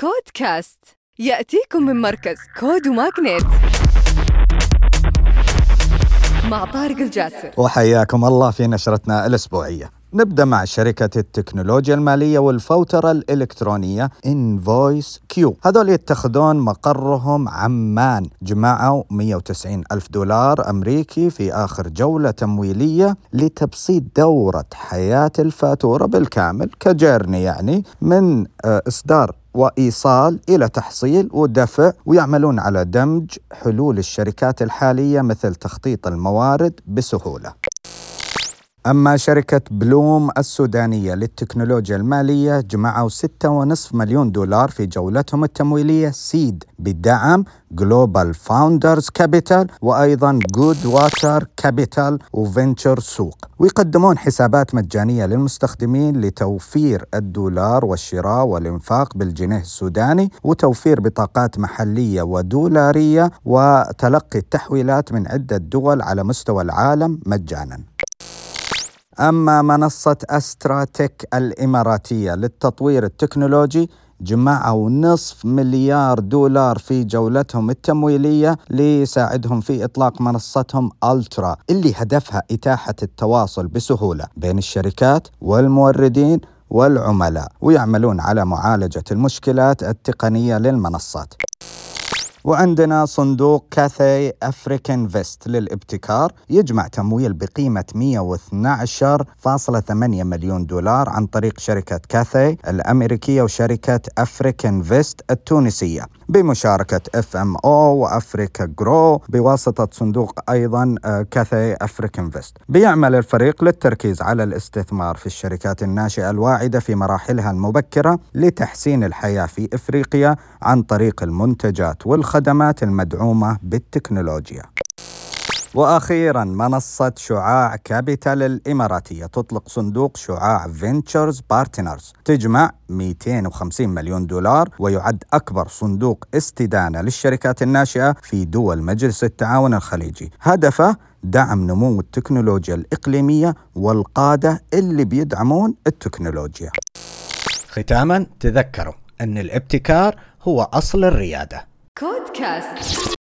CODEcast. يأتيكم من مركز CODE و MAGNiTT مع طارق الجاسر. وحياكم الله في نشرتنا الأسبوعية. نبدأ مع شركة التكنولوجيا المالية والفوترة الإلكترونية InvoiceQ. هذول يتخذون مقرهم عمان. جمعوا 190 ألف دولار أمريكي في آخر جولة تمويلية لتبسيط دورة حياة الفاتورة بالكامل ك journey يعني من آه، إصدار وإيصال إلى تحصيل ودفع ويعملون على دمج حلول الشركات الحالية مثل تخطيط الموارد بسهولة. أما شركة Bloom السودانية للتكنولوجيا المالية جمعوا 6.5 مليون دولار في جولتهم التمويلية seed بدعم Global Founders Capital وأيضا Goodwater Capital و VentureSouq ويقدمون حسابات مجانية للمستخدمين لتوفير الدولار والشراء والإنفاق بالجنيه السوداني وتوفير بطاقات محلية ودولارية وتلقي التحويلات من عدة دول على مستوى العالم مجانا. أما منصة Astra Tech الإماراتية للتطوير التكنولوجي جمعوا نصف مليار دولار في جولتهم التمويلية ليساعدهم في إطلاق منصتهم Ultra اللي هدفها إتاحة التواصل بسهولة بين الشركات والموردين والعملاء ويعملون على معالجة المشكلات التقنية للمنصات. وعندنا صندوق Cathay AfricInvest للابتكار يجمع تمويل بقيمة 112.8 مليون دولار عن طريق شركة Cathay الأمريكية وشركة AfricInvest التونسية بمشاركة FMO و AfricaGrow بواسطة صندوق أيضا Cathay AfricInvest بيعمل الفريق للتركيز على الاستثمار في الشركات الناشئة الواعدة في مراحلها المبكرة لتحسين الحياة في إفريقيا عن طريق المنتجات والخدمات المدعومة بالتكنولوجيا. وأخيرا منصة شعاع Capital الإماراتية تطلق صندوق شعاع Venture Partners تجمع 250 مليون دولار ويعد أكبر صندوق استدانة للشركات الناشئة في دول مجلس التعاون الخليجي. هدفه دعم نمو التكنولوجيا الإقليمية والقادة اللي بيدعمون التكنولوجيا. ختاما تذكروا أن الابتكار هو أصل الريادة. كودكاست